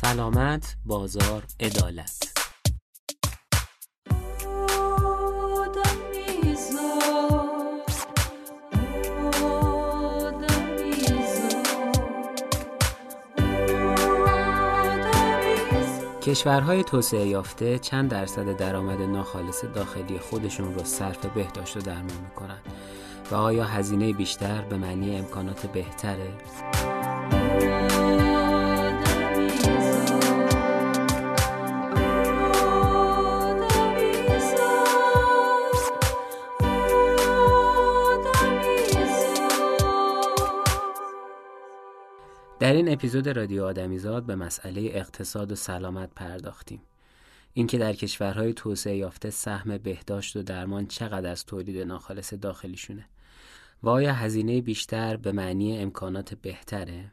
سلامت بازار عدالت کشورهای توسعه یافته چند درصد درآمد ناخالص داخلی خودشون رو صرف بهداشت و درمان می‌کنن و آیا هزینه بیشتر به معنی امکانات بهتره؟ در این اپیزود رادیو آدمیزاد به مسئله اقتصاد و سلامت پرداختیم. اینکه در کشورهای توسعه یافته سهم بهداشت و درمان چقدر از تولید ناخالص داخلیشونه و آیا هزینه بیشتر به معنی امکانات بهتره؟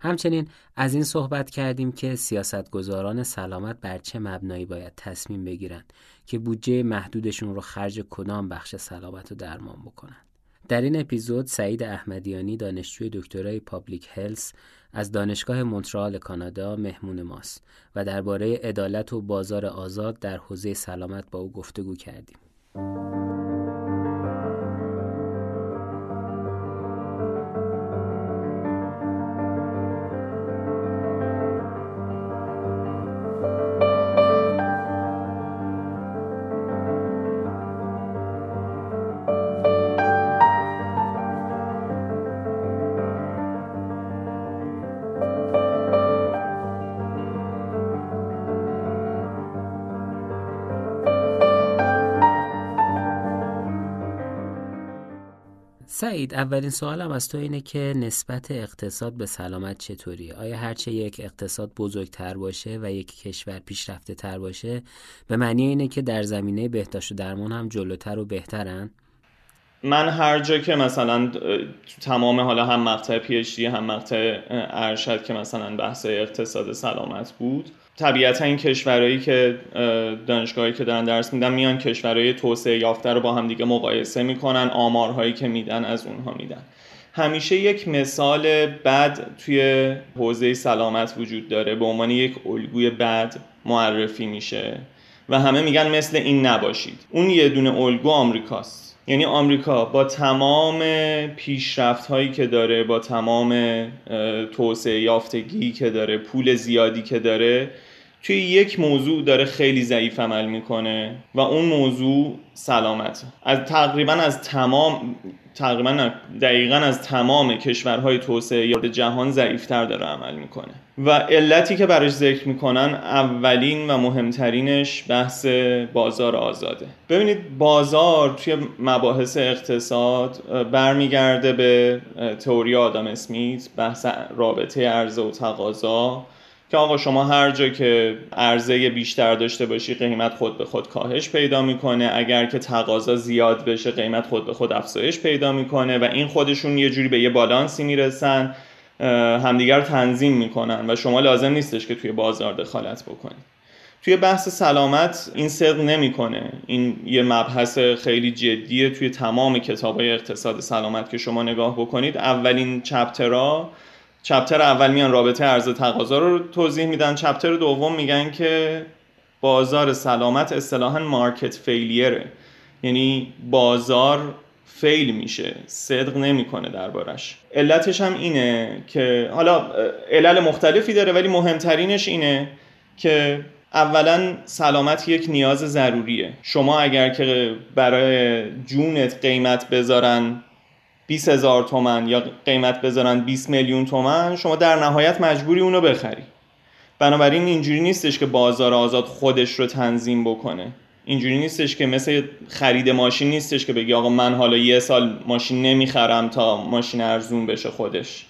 همچنین از این صحبت کردیم که سیاستگزاران سلامت بر چه مبنایی باید تصمیم بگیرند که بودجه محدودشون رو خرج کدام بخش سلامت و درمان بکنن. در این اپیزود سعید احمدیانی دانشجوی دکترای پابلیک هلس از دانشگاه مونترال کانادا مهمون ماست و درباره عدالت و بازار آزاد در حوزه سلامت با او گفتگو کردیم. سعید اولین سوالم از تو اینه که نسبت اقتصاد به سلامت چطوریه آیا هرچه یک اقتصاد بزرگتر باشه و یک کشور پیشرفته تر باشه به معنی اینه که در زمینه بهداشت و درمان هم جلوتر و بهترن؟ من هر جا که مثلا تمام حالا هم مقطع پی هم مقطع ارشد که مثلا بحث اقتصاد سلامت بود طبیعتا این کشورهایی که دانشگاهی که دارن درس میدن میان کشورهای توسعه یافته رو با هم دیگه مقایسه می‌کنن آمارهایی که میدن از اونها میدن. همیشه یک مثال بد توی حوزه سلامت وجود داره به عنوان یک الگوی بد معرفی میشه و همه میگن مثل این نباشید. اون یه دونه الگو آمریکاست. یعنی آمریکا با تمام پیشرفت هایی که داره با تمام توسعه یافتگی که داره پول زیادی که داره توی یک موضوع داره خیلی ضعیف عمل می‌کنه و اون موضوع سلامت از تقریبا از تمام تقریبا دقیقا از تمام کشورهای توسعه یا جهان ضعیفتر داره عمل می‌کنه. و علتی که براش ذکر می‌کنن اولین و مهمترینش بحث بازار آزاده. ببینید بازار توی مباحث اقتصاد برمیگرده به تئوری آدم اسمیت بحث رابطه عرضه و تقاضا. که آقا شما هر جا که عرضه بیشتر داشته باشی قیمت خود به خود کاهش پیدا می‌کنه. اگر که تقاضا زیاد بشه قیمت خود به خود افزایش پیدا می‌کنه و این خودشون یه جوری به یه بالانسی می‌رسن همدیگر تنظیم می‌کنن و شما لازم نیستش که توی بازار دخالت بکنید توی بحث سلامت این صدق نمی‌کنه. این یه مبحث خیلی جدیه توی تمام کتابای اقتصاد سلامت که شما نگاه بکنید. اولین چپترها چپتر اول میان رابطه عرضه تقاضا رو توضیح میدن. چپتر دوم میگن که بازار سلامت اصطلاحا مارکت فیلیره. یعنی بازار فیل میشه صدق نمی‌کنه دربارش. علتش هم اینه که حالا علل مختلفی داره ولی مهمترینش اینه که اولا سلامت یک نیاز ضروریه. شما اگر که برای جونت قیمت بذارن 20 هزار تومن یا قیمت بذارن 20 میلیون تومن شما در نهایت مجبوری اونو بخری. بنابراین اینجوری نیستش که بازار آزاد خودش رو تنظیم بکنه. اینجوری نیستش که مثل خرید ماشین نیستش که بگی آقا من حالا یه سال ماشین نمی‌خرم تا ماشین ارزون بشه خودش.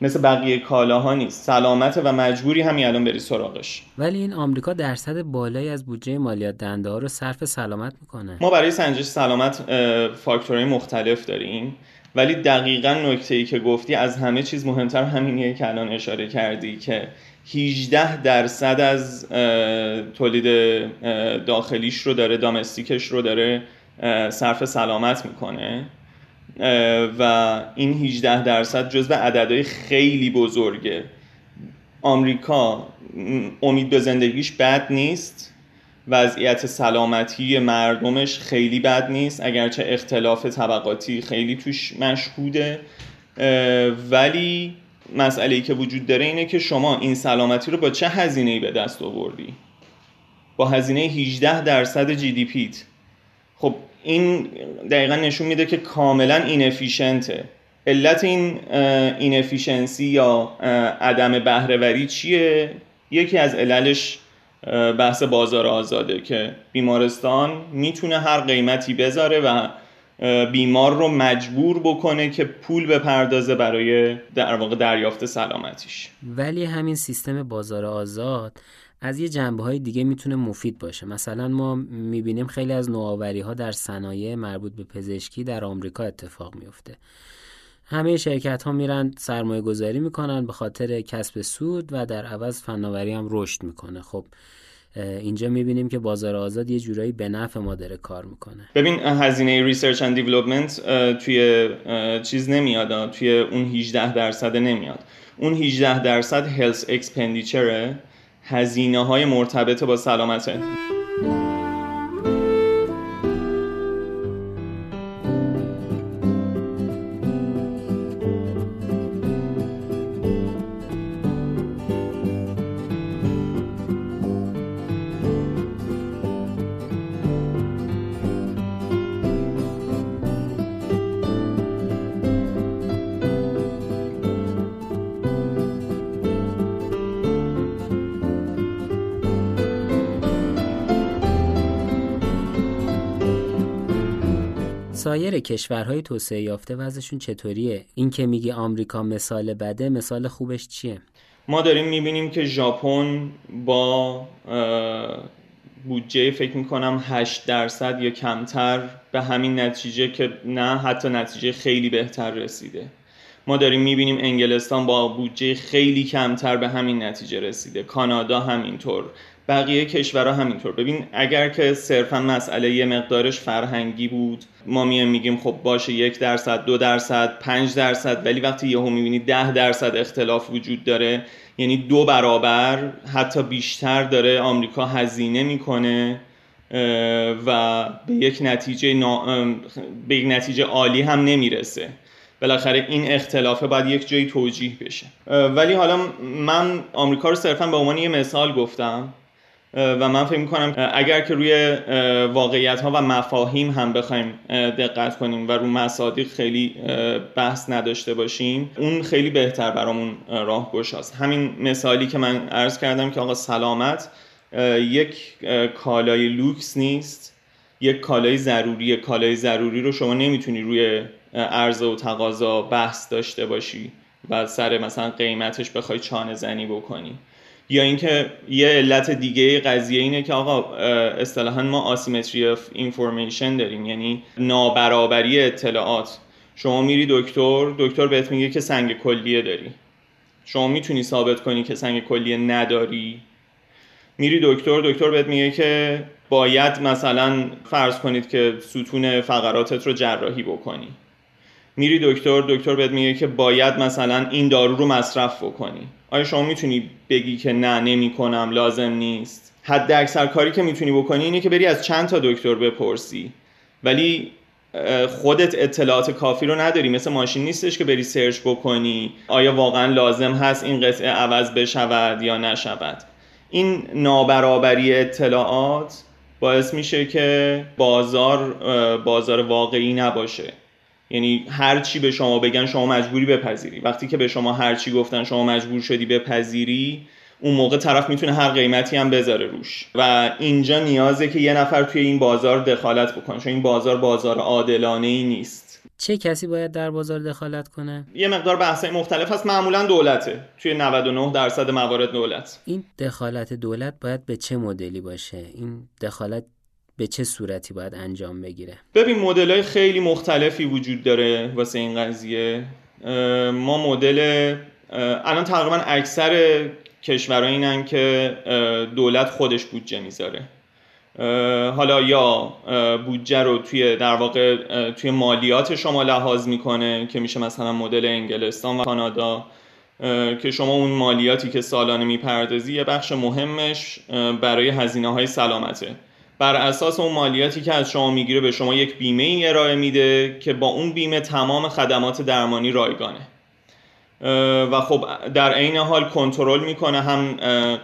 مثل بقیه کالاها نیست. سلامت و مجبوری همین الان بری سراغش. ولی این آمریکا درصد بالایی از بودجه مالیات دنده ها رو صرف سلامت می‌کنه. ما برای سنجش سلامت فاکتورهای مختلف داریم. ولی دقیقا نکته ای که گفتی از همه چیز مهمتر همینیه که الان اشاره کردی که 18 درصد از تولید داخلیش رو داره دامستیکش رو داره صرف سلامت می‌کنه. و این 18 درصد جزو عددهای خیلی بزرگه. آمریکا امید به زندگیش بد نیست. وضعیت سلامتی مردمش خیلی بد نیست. اگرچه اختلاف طبقاتی خیلی توش مشهوده. ولی مسئله ای که وجود داره اینه که شما این سلامتی رو با چه هزینه ای به دست آوردی؟ با هزینه 18 درصد GDP ت. خب این دقیقا نشون میده که کاملا inefficient ه علت این inefficiency یا عدم بهرهوری چیه؟ یکی از عللش بحث بازار آزاده که بیمارستان می‌تونه هر قیمتی بذاره و بیمار رو مجبور بکنه که پول بپردازه برای در واقع دریافت سلامتیش. ولی همین سیستم بازار آزاد از یه جنبه های دیگه می‌تونه مفید باشه. مثلا ما می‌بینیم خیلی از نوآوری ها در صنایع مربوط به پزشکی در آمریکا اتفاق میفته همه شرکت ها میرن سرمایه گذاری می‌کنن به خاطر کسب سود و در عوض فناوری هم رشد می‌کنه. خب اینجا می‌بینیم که بازار آزاد یه جورایی به نفع ما داره کار می‌کنه. ببین هزینه research and development توی چیز نمیاد توی اون 18 درصد نمیاد. اون 18 درصد health expenditure ه هزینه های مرتبط با سلامته سایر کشورهای توسعه یافته وضعشون چطوریه؟ این که میگی آمریکا مثال بده مثال خوبش چیه؟ ما داریم می‌بینیم که ژاپن با بودجه فکر می‌کنم 8 درصد یا کمتر به همین نتیجه که نه حتی نتیجه خیلی بهتر رسیده. ما داریم می‌بینیم انگلستان با بودجه خیلی کمتر به همین نتیجه رسیده. کانادا همینطور. بقیه کشورها همینطور. ببین اگر که صرفا مسئله یه مقدارش فرهنگی بود ما میایم میگیم خب باشه یک درصد دو درصد پنج درصد ولی وقتی یهو می‌بینی ده درصد اختلاف وجود داره یعنی دو برابر حتی بیشتر داره آمریکا هزینه می‌کنه و به یک نتیجه به یک نتیجه عالی هم نمی‌رسه. بالاخره این اختلافه باید یک جایی توجیه بشه. ولی حالا من آمریکا رو صرفا به عنوان یه مثال گفتم. و من فکر می‌کنم اگر که روی واقعیت ها و مفاهیم هم بخوایم دقت کنیم و رو مصادیق خیلی بحث نداشته باشیم اون خیلی بهتر برامون راه گشاست. همین مثالی که من عرض کردم که آقا سلامت یک کالای لوکس نیست یک کالای ضروری. کالای ضروری رو شما نمی‌تونی روی عرضه و تقاضا بحث داشته باشی و سر مثلا قیمتش بخوای چانه زنی بکنی. یا اینکه یه علت دیگه قضیه اینه که آقا اصطلاحا ما asymmetry of information داریم یعنی نابرابری اطلاعات. شما میری دکتر دکتر بهت میگه که سنگ کلیه داری. شما می‌تونی ثابت کنی که سنگ کلیه نداری. میری دکتر دکتر بهت میگه که باید مثلا فرض کنید که ستون فقراتت رو جراحی بکنی. میری دکتر دکتر بهت میگه که باید مثلا این دارو رو مصرف بکنی. آیا شما می‌تونی بگی که نه نمی کنم لازم نیست؟ حد اکثر کاری که می‌تونی بکنی اینه که بری از چند تا دکتر بپرسی. ولی خودت اطلاعات کافی رو نداری. مثل ماشین نیستش که بری سرچ بکنی آیا واقعا لازم هست این قطعه عوض بشود یا نشود. این نابرابری اطلاعات باعث میشه که بازار بازار واقعی نباشه. یعنی هر چی به شما بگن شما مجبوری بپذیری. وقتی که به شما هر چی گفتن شما مجبور شدی بپذیری اون موقع طرف می‌تونه هر قیمتی هم بذاره روش. و اینجا نیازه که یه نفر توی این بازار دخالت بکنه چون این بازار بازار عادلانه ای نیست. چه کسی باید در بازار دخالت کنه؟ یه مقدار بحثای مختلف هست. معمولا دولته. توی 99 درصد موارد دولت. این دخالت دولت باید به چه مدلی باشه؟ این دخالت به چه صورتی باید انجام بگیره؟ ببین مدل های خیلی مختلفی وجود داره واسه این قضیه. ما مدل الان تقریبا اکثر کشورها اینن که دولت خودش بودجه می‌ذاره. حالا یا بودجه رو توی در واقع توی مالیات شما لحاظ می‌کنه که میشه مثلا مدل انگلستان و کانادا. که شما اون مالیاتی که سالانه می‌پردازی یه بخش مهمش برای هزینه های سلامته. بر اساس اون مالیاتی که از شما می‌گیره به شما یک بیمه ای ارائه میده که با اون بیمه تمام خدمات درمانی رایگانه. و خب در عین حال کنترل می‌کنه هم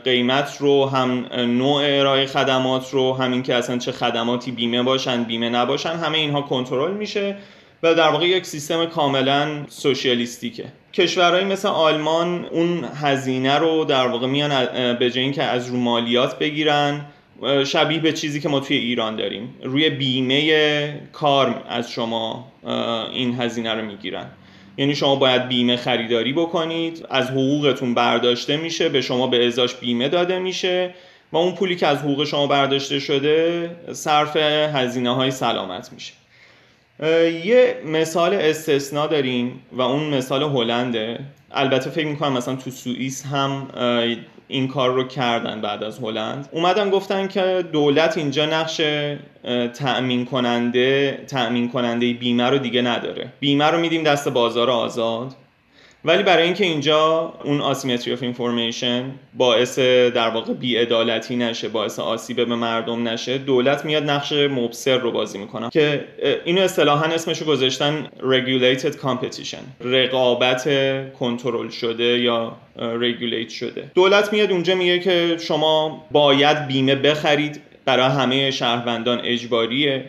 قیمت رو هم نوع ارائه خدمات رو همین که اصلا چه خدماتی بیمه باشن بیمه نباشن همه اینها کنترل میشه و در واقع یک سیستم کاملا سوشیالیستیکه. کشورهایی مثل آلمان اون هزینه رو در واقع میان به جای اینکه از رو مالیات بگیرن شبیه به چیزی که ما توی ایران داریم. روی بیمه کار از شما این هزینه رو می‌گیرن. یعنی شما باید بیمه خریداری بکنید از حقوقتون برداشته میشه به شما به ازاش بیمه داده میشه و اون پولی که از حقوق شما برداشته شده صرف هزینه های سلامت میشه. یه مثال استثنا داریم و اون مثال هلنده. البته فکر می‌کنم مثلا تو سوئیس هم این کار رو کردن بعد از هلند. اومدن گفتن که دولت اینجا نقش تأمین کننده تأمین کننده بیمه رو دیگه نداره. بیمه رو میدیم دست بازار آزاد. ولی برای اینکه اینجا اون آسیمتری آف اینفورمیشن باعث در واقع بیعدالتی نشه باعث آسیب به مردم نشه دولت میاد نقش مبصر رو بازی می‌کنه که اینو اصطلاحا اسمش رو گذاشتن regulated competition رقابت کنترل شده یا رگولیت شده. دولت میاد اونجا میگه که شما باید بیمه بخرید برای همه شهروندان اجباریه.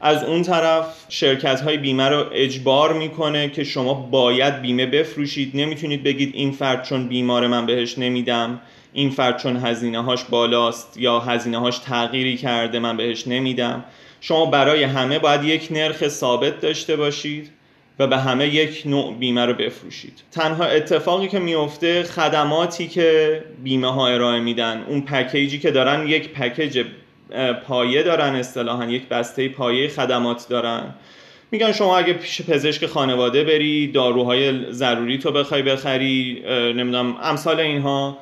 از اون طرف شرکت های بیمه رو اجبار می‌کنه که شما باید بیمه بفروشید. نمی‌تونید بگید این فرد چون بیمار من بهش نمیدم این فرد چون هزینه هاش بالاست یا هزینه هاش تغییری کرده من بهش نمیدم. شما برای همه باید یک نرخ ثابت داشته باشید و به همه یک نوع بیمه رو بفروشید. تنها اتفاقی که میفته خدماتی که بیمه ها ارائه میدن. اون پکیجی که دارن یک پکیج پایه دارن اصطلاحا یک بسته پایه خدمات دارن. میگن شما اگه پیش پزشک خانواده بری داروهای ضروری تو بخوای بخری نمی‌دونم امثال اینها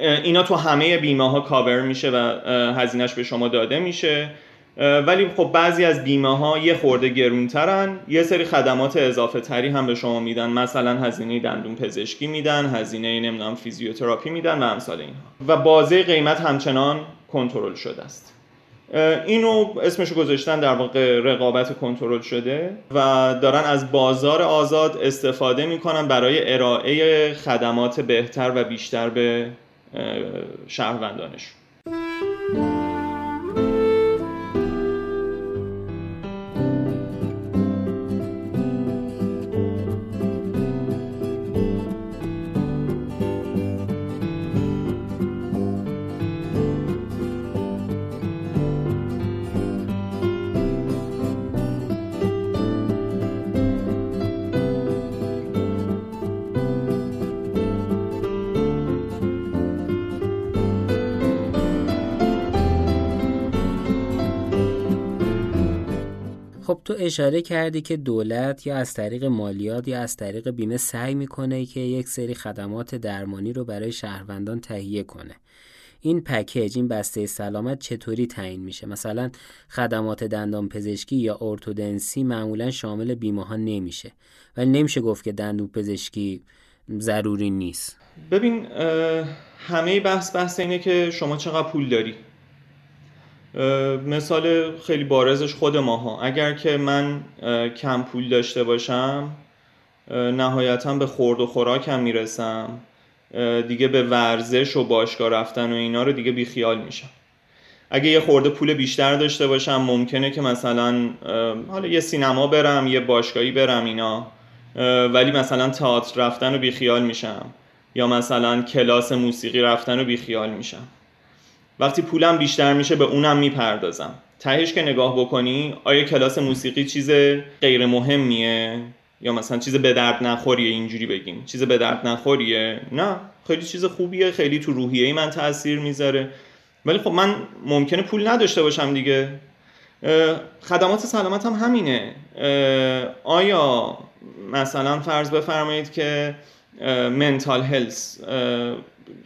اینا تو همه بیمه ها کاور میشه و هزینهش به شما داده میشه. ولی خب بعضی از بیمه ها یه خورده گرونترن یه سری خدمات اضافه تری هم به شما میدن. مثلا هزینه دندون پزشکی میدن هزینه نمی‌دونم فیزیوتراپی میدن و امثال اینها. و بازه قیمت همچنان کنترل شده است. اینو اسمشو گذاشتن در واقع رقابت کنترل شده و دارن از بازار آزاد استفاده می‌کنن برای ارائه خدمات بهتر و بیشتر به شهروندانشون تو اشاره کردی که دولت یا از طریق مالیات یا از طریق بیمه سعی می‌کنه که یک سری خدمات درمانی رو برای شهروندان تهیه کنه. این پکیج این بسته سلامت چطوری تعیین میشه؟ مثلا خدمات دندان پزشکی یا ارتودنسی معمولا شامل بیمه ها نمیشه. ولی نمیشه گفت که دندون پزشکی ضروری نیست. ببین همه بحث بحث اینه که شما چقدر پول داری. مثال خیلی بارزش خود ماها. اگر که من کم پول داشته باشم نهایتا به خورد و خوراکم می‌رسم. دیگه به ورزش و باشگاه رفتن و اینا رو دیگه بیخیال میشم. اگه یه خورده پول بیشتر داشته باشم ممکنه که مثلا حالا یه سینما برم یه باشگاهی برم اینا. ولی مثلا تئاتر رفتن رو بیخیال میشم. یا مثلا کلاس موسیقی رفتن رو بیخیال میشم. وقتی پولم بیشتر میشه به اونم می‌پردازم. تهش که نگاه بکنی آیا کلاس موسیقی چیز غیر مهمیه؟ یا مثلا چیز به درد نخوریه اینجوری بگیم. چیز به درد نخوریه؟ نه. خیلی چیز خوبیه خیلی تو روحیه ای من تاثیر می‌ذاره. ولی خب من ممکنه پول نداشته باشم دیگه. خدمات سلامت هم همینه. آیا مثلا فرض بفرمایید که منتال هلس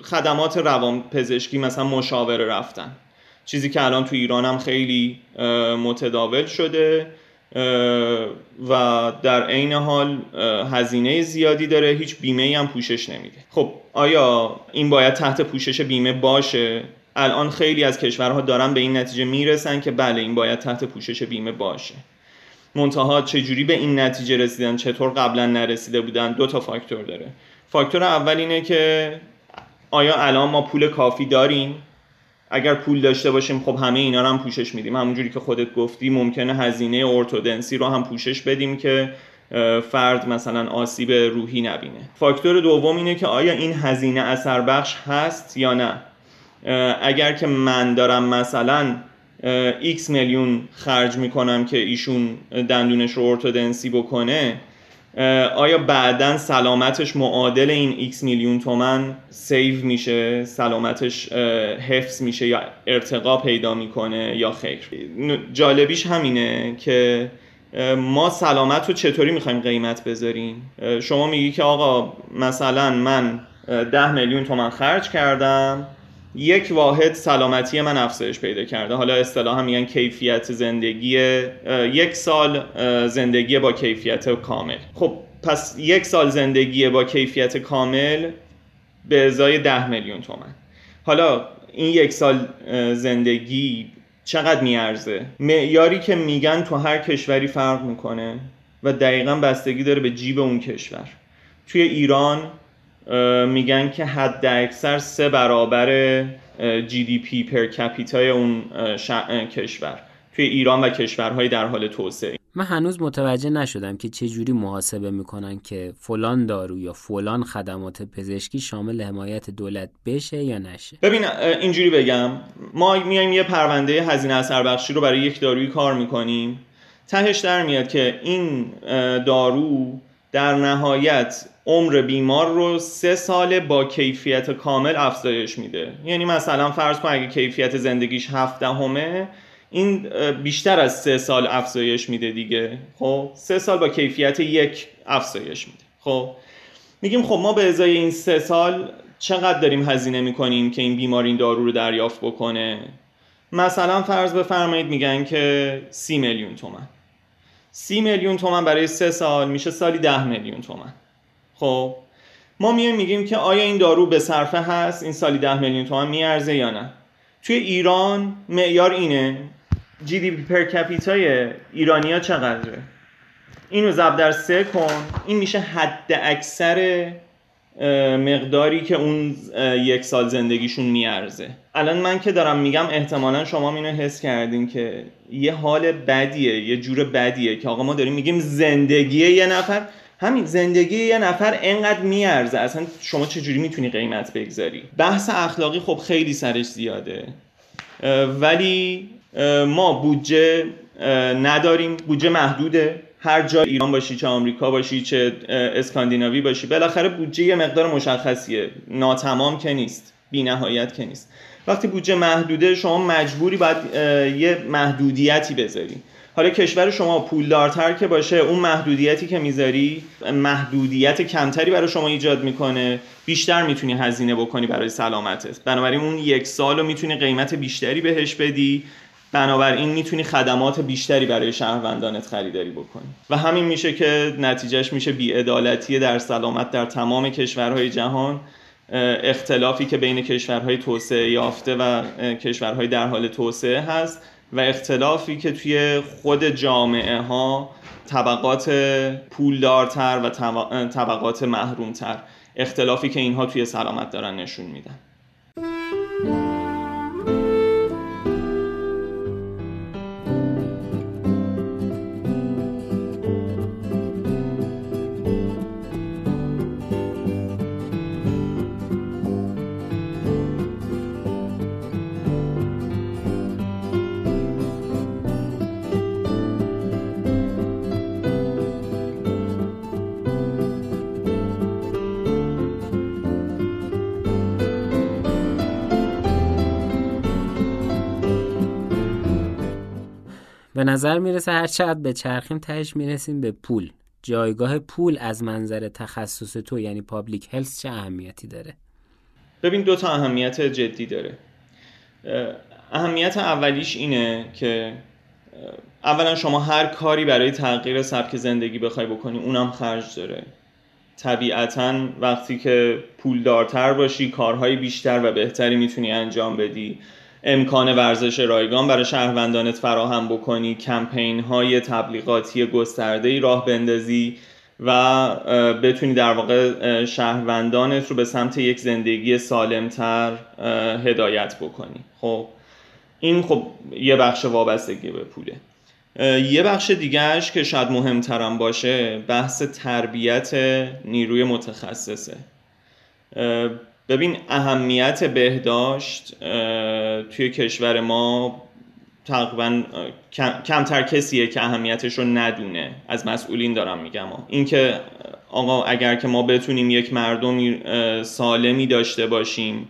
خدمات روان پزشکی مثلا مشاوره رفتن. چیزی که الان تو ایران هم خیلی متداول شده و در عین حال هزینه زیادی داره. هیچ بیمه هم پوشش نمیده. خب آیا این باید تحت پوشش بیمه باشه؟ الان خیلی از کشورها دارن به این نتیجه می‌رسن که بله این باید تحت پوشش بیمه باشه. منتها چجوری به این نتیجه رسیدن؟ چطور قبلا نرسیده بودن؟ دو تا فاکتور داره. فاکتور اول اینه که آیا الان ما پول کافی داریم؟ اگر پول داشته باشیم خب همه اینا رو هم پوشش میدیم. همونجوری که خودت گفتی ممکنه هزینه ارتودنسی رو هم پوشش بدیم که فرد مثلا آسیب روحی نبینه. فاکتور دوم اینه که آیا این هزینه اثر بخش هست یا نه؟ اگر که من دارم مثلا x میلیون خرج می‌کنم که ایشون دندونش رو ارتودنسی بکنه آیا بعدا سلامتش معادل این x میلیون تومن سیو میشه؟ سلامتش حفظ میشه یا ارتقا پیدا می‌کنه یا خیر؟ جالبیش همینه که ما سلامت رو چطوری می‌خوایم قیمت بذاریم؟ شما میگی که آقا مثلا من ده میلیون تومن خرج کردم یک واحد سلامتی من افزایش پیدا کرده. حالا اصطلاحا میگن کیفیت زندگی یک سال زندگی با کیفیت کامل. خب پس یک سال زندگی با کیفیت کامل به ازای ده میلیون تومن. حالا این یک سال زندگی چقدر میارزه؟ معیاری که میگن تو هر کشوری فرق می‌کنه و دقیقا بستگی داره به جیب اون کشور. توی ایران میگن که حد اکثر سه برابر جی دی پی پر کپیتای اون کشور. توی ایران و کشورهای در حال توسعه. من هنوز متوجه نشدم که چه جوری محاسبه می‌کنن که فلان دارو یا فلان خدمات پزشکی شامل حمایت دولت بشه یا نشه. ببین اینجوری بگم. ما میایم یه پرونده هزینه اثر بخشی رو برای یک دارویی کار می‌کنیم. تهش در میاد که این دارو در نهایت عمر بیمار رو سه ساله با کیفیت کامل افزایش میده. یعنی مثلا فرض کن اگه کیفیت زندگیش هفته همه این بیشتر از سه سال افزایش میده دیگه. خب؟ سه سال با کیفیت یک افزایش میده. خب؟ میگیم خب ما به ازای این سه سال چقدر داریم هزینه می‌کنیم که این بیمار این دارو رو دریافت بکنه؟ مثلا فرض بفرمایید میگن که سی میلیون تومن. سی میلیون تومن برای سه سال میشه سالی ده میلیون تومن. خب ما میایم میگیم که آیا این دارو به صرفه هست؟ این سالی ده میلیون تومن میارزه یا نه؟ توی ایران معیار اینه. جی دی پی پر کپیتای ایرانیا چقدره؟ اینو ضرب در سه کن. این میشه حد اکثر مقداری که اون یک سال زندگیشون میارزه. الان من که دارم میگم احتمالا شما اینو حس کردین که یه حال بدیه یه جور بدیه که آقا ما داریم میگیم زندگی یه نفر. همین زندگی یه نفر انقدر میارزه. اصلا شما چجوری می‌تونی قیمت بگذاری؟ بحث اخلاقی خب خیلی سرش زیاده. ولی ما بودجه نداریم. بودجه محدوده. هر جا ایران باشی چه آمریکا باشی چه اسکاندیناوی باشی بالاخره بودجه یه مقدار مشخصیه. ناتمام که نیست. بی نهایت که نیست. وقتی بودجه محدوده شما مجبوری باید یه محدودیتی بذاری. حالا کشور شما پولدارتر که باشه اون محدودیتی که می‌ذاری محدودیت کمتری برای شما ایجاد می‌کنه بیشتر می‌تونی هزینه بکنی برای سلامتت. بنابراین اون یک سال رو می‌تونی قیمت بیشتری بهش بدی بنابراین می‌تونی خدمات بیشتری برای شهروندانت خریداری بکنی. و همین میشه که نتیجهش میشه بیعدالتی در سلامت در تمام کشورهای جهان اختلافی که بین کشورهای توسعه یافته و کشورهای در حال توسعه هست. و اختلافی که توی خود جامعه ها طبقات پولدارتر و طبقات محرومتر اختلافی که اینها توی سلامت دارن نشون میدن. به نظر می‌رسه هر چقدر به چرخیم تهش می‌رسیم به پول. جایگاه پول از منظر تخصص تو یعنی پابلیک هلس چه اهمیتی داره؟ ببین دو تا اهمیت جدی داره. اهمیت اولیش اینه که اولا شما هر کاری برای تغییر سبک زندگی بخوای بکنی اونم خرج داره. طبیعتا وقتی که پولدارتر باشی کارهای بیشتر و بهتری می‌تونی انجام بدی. امکان ورزش رایگان برای شهروندانت فراهم بکنی کمپین های تبلیغاتی گسترده ای راه بندازی و بتونی در واقع شهروندانت رو به سمت یک زندگی سالمتر هدایت بکنی. خب این خب یه بخش وابستگی به پوله. یه بخش دیگهش که شاید مهمترم باشه بحث تربیت نیروی متخصصه. ببین اهمیت بهداشت توی کشور ما تقریبا کمتر کسیه که اهمیتش رو ندونه. از مسئولین دارم میگم. اینکه آقا اگر که ما بتونیم یک مردم سالمی داشته باشیم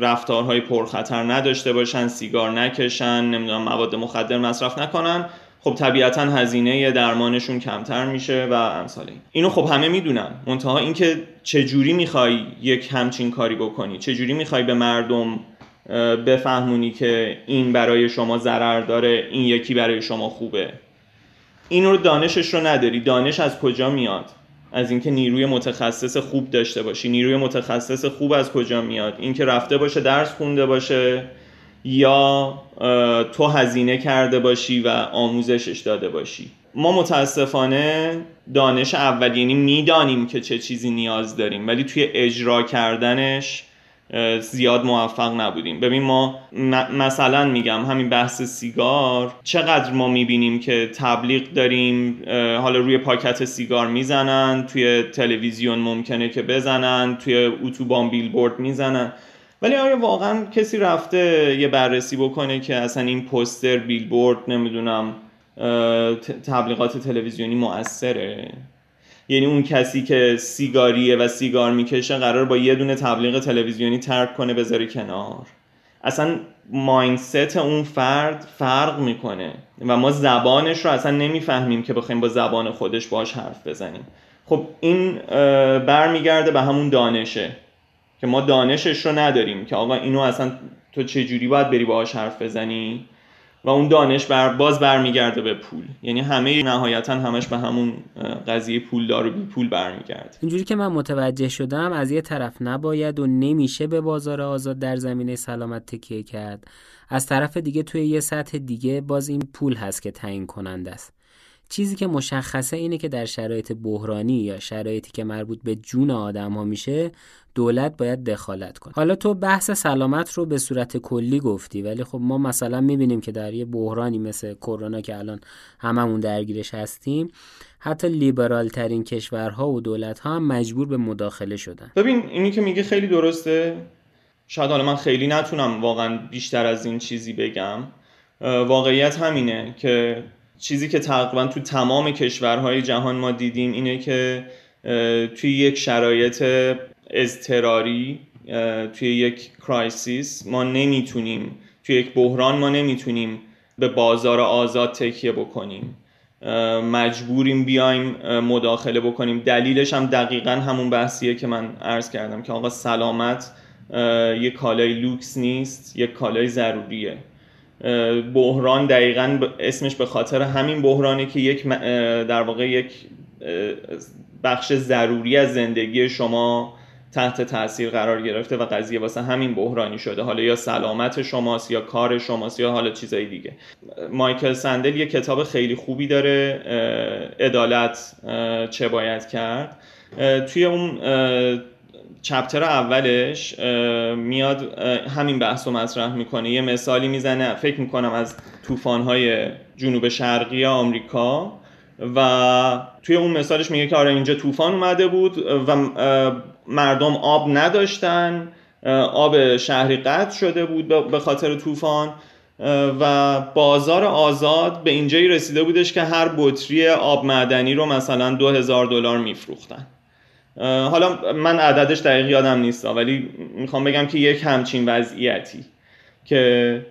رفتارهای پرخطر نداشته باشن سیگار نکشن نمی‌دونم مواد مخدر مصرف نکنن خب طبیعتا هزینه درمانشون کمتر میشه و امثال این. اینو خب همه می‌دونن. منتها اینکه چجوری می‌خوای یک همچین کاری بکنی چجوری می‌خوای به مردم بفهمونی که این برای شما ضرر داره این یکی برای شما خوبه. این رو دانشش رو نداری. دانش از کجا میاد؟ از اینکه نیروی متخصص خوب داشته باشی. نیروی متخصص خوب از کجا میاد؟ اینکه رفته باشه درس خونده باشه. یا تو هزینه کرده باشی و آموزشش داده باشی. ما متاسفانه دانش اولینی می‌دانیم که چه چیزی نیاز داریم ولی توی اجرا کردنش زیاد موفق نبودیم. ببین ما مثلا میگم همین بحث سیگار چقدر ما می‌بینیم که تبلیغ داریم حالا روی پاکت سیگار می‌زنن توی تلویزیون ممکنه که بزنن توی اتوبان بیلبورد می‌زنن. ولی آیا واقعا کسی رفته یه بررسی بکنه که اصلا این پوستر بیلبورد نمی‌دونم تبلیغات تلویزیونی مؤثره یعنی اون کسی که سیگاریه و سیگار می‌کشه قرار با یه دونه تبلیغ تلویزیونی ترک کنه بذاره کنار. اصلا مایندست اون فرد فرق می‌کنه و ما زبانش رو اصلا نمی‌فهمیم که بخوایم با زبان خودش باش حرف بزنیم. خب این برمیگرده به همون دانشه. که ما دانشش رو نداریم که آقا اینو اصلا تو چجوری باید بری باهاش حرف بزنی؟ و اون دانش بر باز برمیگرده به پول. یعنی همه نهایتا همش به همون قضیه پولدار و بی پول برمیگرده. اینجوری که من متوجه شدم از یه طرف نباید و نمیشه به بازار آزاد در زمینه سلامت تکیه کرد. از طرف دیگه توی یه سطح دیگه باز این پول هست که تعیین کننده است. چیزی که مشخصه اینه که در شرایط بحرانی یا شرایطی که مربوط به جون آدم ها میشه دولت باید دخالت کنه. حالا تو بحث سلامت رو به صورت کلی گفتی ولی خب ما مثلا می‌بینیم که در یه بحرانی مثل کرونا که الان هممون درگیرش هستیم حتی لیبرال ترین کشورها و دولت ها هم مجبور به مداخله شدن. ببین اینی که میگه خیلی درسته. شاید حالا من خیلی نتونم واقعا بیشتر از این چیزی بگم. واقعیت همینه که چیزی که تقریبا تو تمام کشورهای جهان ما دیدیم اینه که توی یک شرایط اضطراری توی یک کرایسیس ما نمی‌تونیم توی یک بحران ما نمی‌تونیم به بازار آزاد تکیه بکنیم. مجبوریم بیایم مداخله بکنیم. دلیلش هم دقیقا همون بحثیه که من عرض کردم که آقا سلامت یک کالای لوکس نیست یک کالای ضروریه. بحران دقیقا اسمش به خاطر همین بحرانی که یک در واقع یک بخش ضروری از زندگی شما تحت تاثیر قرار گرفته و قضیه واسه همین بحرانی شده. حالا یا سلامت شماست یا کار شماست یا حالا چیزایی دیگه. مایکل سندل یه کتاب خیلی خوبی داره عدالت چه باید کرد. توی اون چپتر اولش میاد همین بحث رو مطرح می‌کنه. یه مثالی می‌زنه فکر می‌کنم از طوفان‌های جنوب شرقی آمریکا و توی اون مثالش میگه که آره اینجا طوفان اومده بود و مردم آب نداشتن آب شهری قطع شده بود به خاطر طوفان و بازار آزاد به اینجایی رسیده بودش که هر بطری آب معدنی رو مثلا دو هزار دلار میفروختن. حالا من عددش دقیق یادم نیست ولی می‌خوام بگم که یک همچین وضعیتی که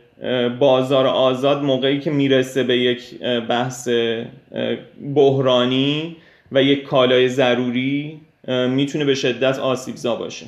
بازار آزاد موقعی که می‌رسه به یک بحث بحرانی و یک کالای ضروری می‌تونه به شدت آسیبزا باشه.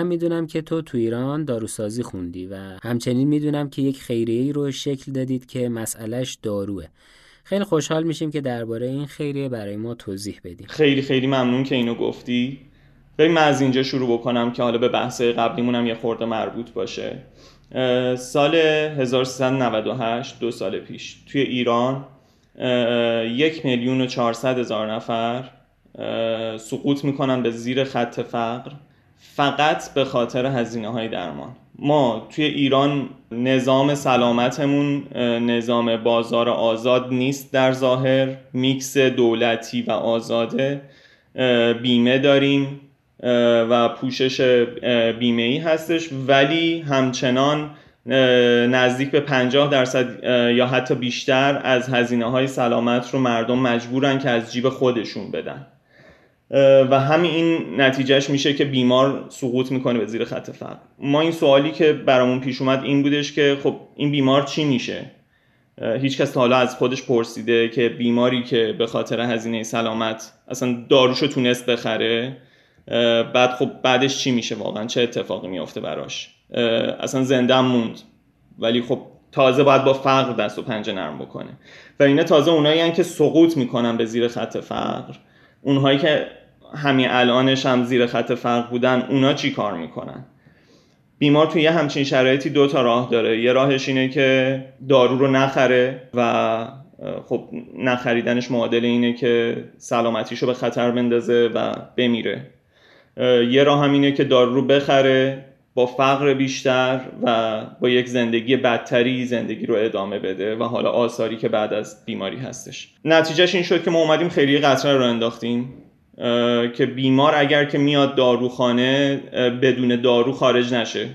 من می‌دونم که تو تو ایران داروسازی خوندی و همچنین می‌دونم که یک خیریه رو شکل دادید که مسئلهش داروه. خیلی خوشحال میشیم که درباره این خیریه برای ما توضیح بدیم. خیلی خیلی ممنون که اینو گفتی. بریم من از اینجا شروع بکنم که حالا به بحث قبلیمونم یه خورده مربوط باشه. سال 1398 دو سال پیش توی ایران یک میلیون و چهارصد هزار نفر سقوط می‌کنن به زیر خط فقر. فقط به خاطر هزینه های درمان. ما توی ایران نظام سلامتمون نظام بازار آزاد نیست در ظاهر. میکس دولتی و آزاده بیمه داریم و پوشش بیمه ای هستش. ولی همچنان نزدیک به 50 درصد یا حتی بیشتر از هزینه های سلامت رو مردم مجبورن که از جیب خودشون بدن. و همین این نتیجهش میشه که بیمار سقوط می‌کنه به زیر خط فقر. ما این سوالی که برامون پیش اومد این بودش که خب این بیمار چی میشه؟ هیچ کس حالا از خودش پرسیده که بیماری که به خاطر هزینه سلامت اصلا داروشو تونست بخره بعد خب بعدش چی میشه واقعا؟ چه اتفاقی میافته براش؟ اصلا زنده موند. ولی خب تازه باید با فقر دست و پنجه نرم بکنه. و اینه تازه اونایی که سقوط می‌کنن به زیر خط فقر. اونهایی که همین الانش هم زیر خط فقر بودن اونا چی کار می‌کنن؟ بیمار توی یه همچین شرایطی دو تا راه داره. یه راهش اینه که دارو رو نخره و خب نخریدنش معادل اینه که سلامتیشو به خطر بندازه و بمیره. یه راه هم اینه که دارو رو بخره با فقر بیشتر و با یک زندگی بدتری زندگی رو ادامه بده و حالا آثاری که بعد از بیماری هستش. نتیجهش این شد که ما اومدیم خیلی قطره رو انداختیم. که بیمار اگر که میاد داروخانه بدون دارو خارج نشه.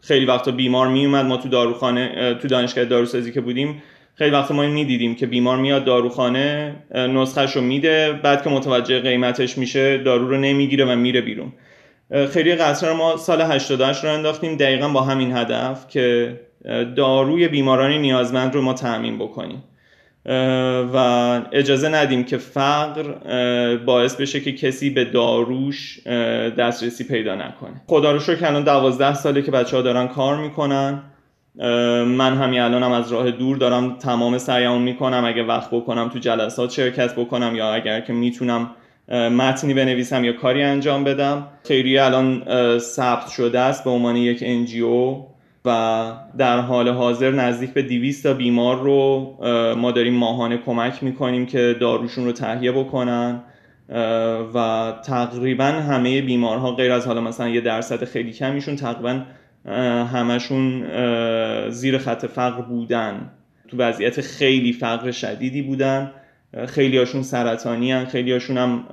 خیلی وقتا بیمار میومد ما تو داروخانه تو دانشگاه داروسازی که بودیم خیلی وقت ما می‌دیدیم که بیمار میاد داروخانه نسخهش رو میده بعد که متوجه قیمتش میشه دارو رو نمی‌گیره و میره بیرون. خیلی قطره ما سال 88 رو انداختیم دقیقا با همین هدف که داروی بیمارانی نیازمند رو ما تعمین بکنیم. و اجازه ندیم که فقر باعث بشه که کسی به داروش دسترسی پیدا نکنه. خدا رو شکر الان دوازده ساله که بچه ها دارن کار می‌کنن. من همین الانم هم از راه دور دارم تمام سعیمو می‌کنم. اگه وقت بکنم تو جلسات شرکت بکنم یا اگر که می‌تونم متنی بنویسم یا کاری انجام بدم. خیلی الان ثبت شده است به عنوان یک انجیو و در حال حاضر نزدیک به 200 تا بیمار رو ما داریم ماهانه کمک می‌کنیم که داروشون رو تهیه بکنن و تقریبا همه بیمارها غیر از حالا مثلا یه درصد خیلی کمیشون تقریبا همشون زیر خط فقر بودن. تو وضعیت خیلی فقر شدیدی بودن. خیلی هاشون سرطانی هن خیلی هاشون هم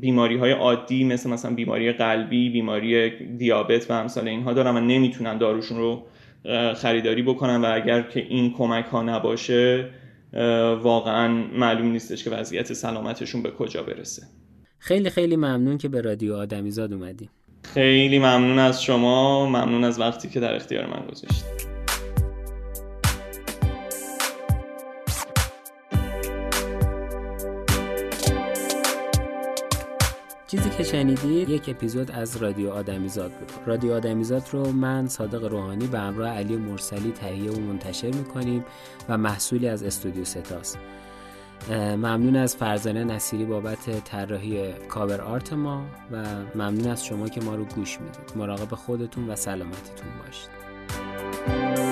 بیماری های عادی مثل مثلا بیماری قلبی بیماری دیابت و همسال اینها دارن و نمی‌تونن داروشون رو خریداری بکنن و اگر که این کمک ها نباشه واقعا معلوم نیستش که وضعیت سلامتشون به کجا برسه. خیلی خیلی ممنون که به رادیو آدمیزاد اومدیم خیلی ممنون از شما ممنون از وقتی که در اختیار من گذاشتید که شنیدید یک اپیزود از رادیو آدمیزاد بود. رادیو آدمیزاد رو من صادق روحانی به همراه علی مرسلی تهیه و منتشر می‌کنیم و محصولی از استودیو ستاست. ممنون از فرزانه نصیری بابت طراحی کاور آرت ما و ممنون از شما که ما رو گوش می‌دید. مراقب خودتون و سلامتیتون باشید.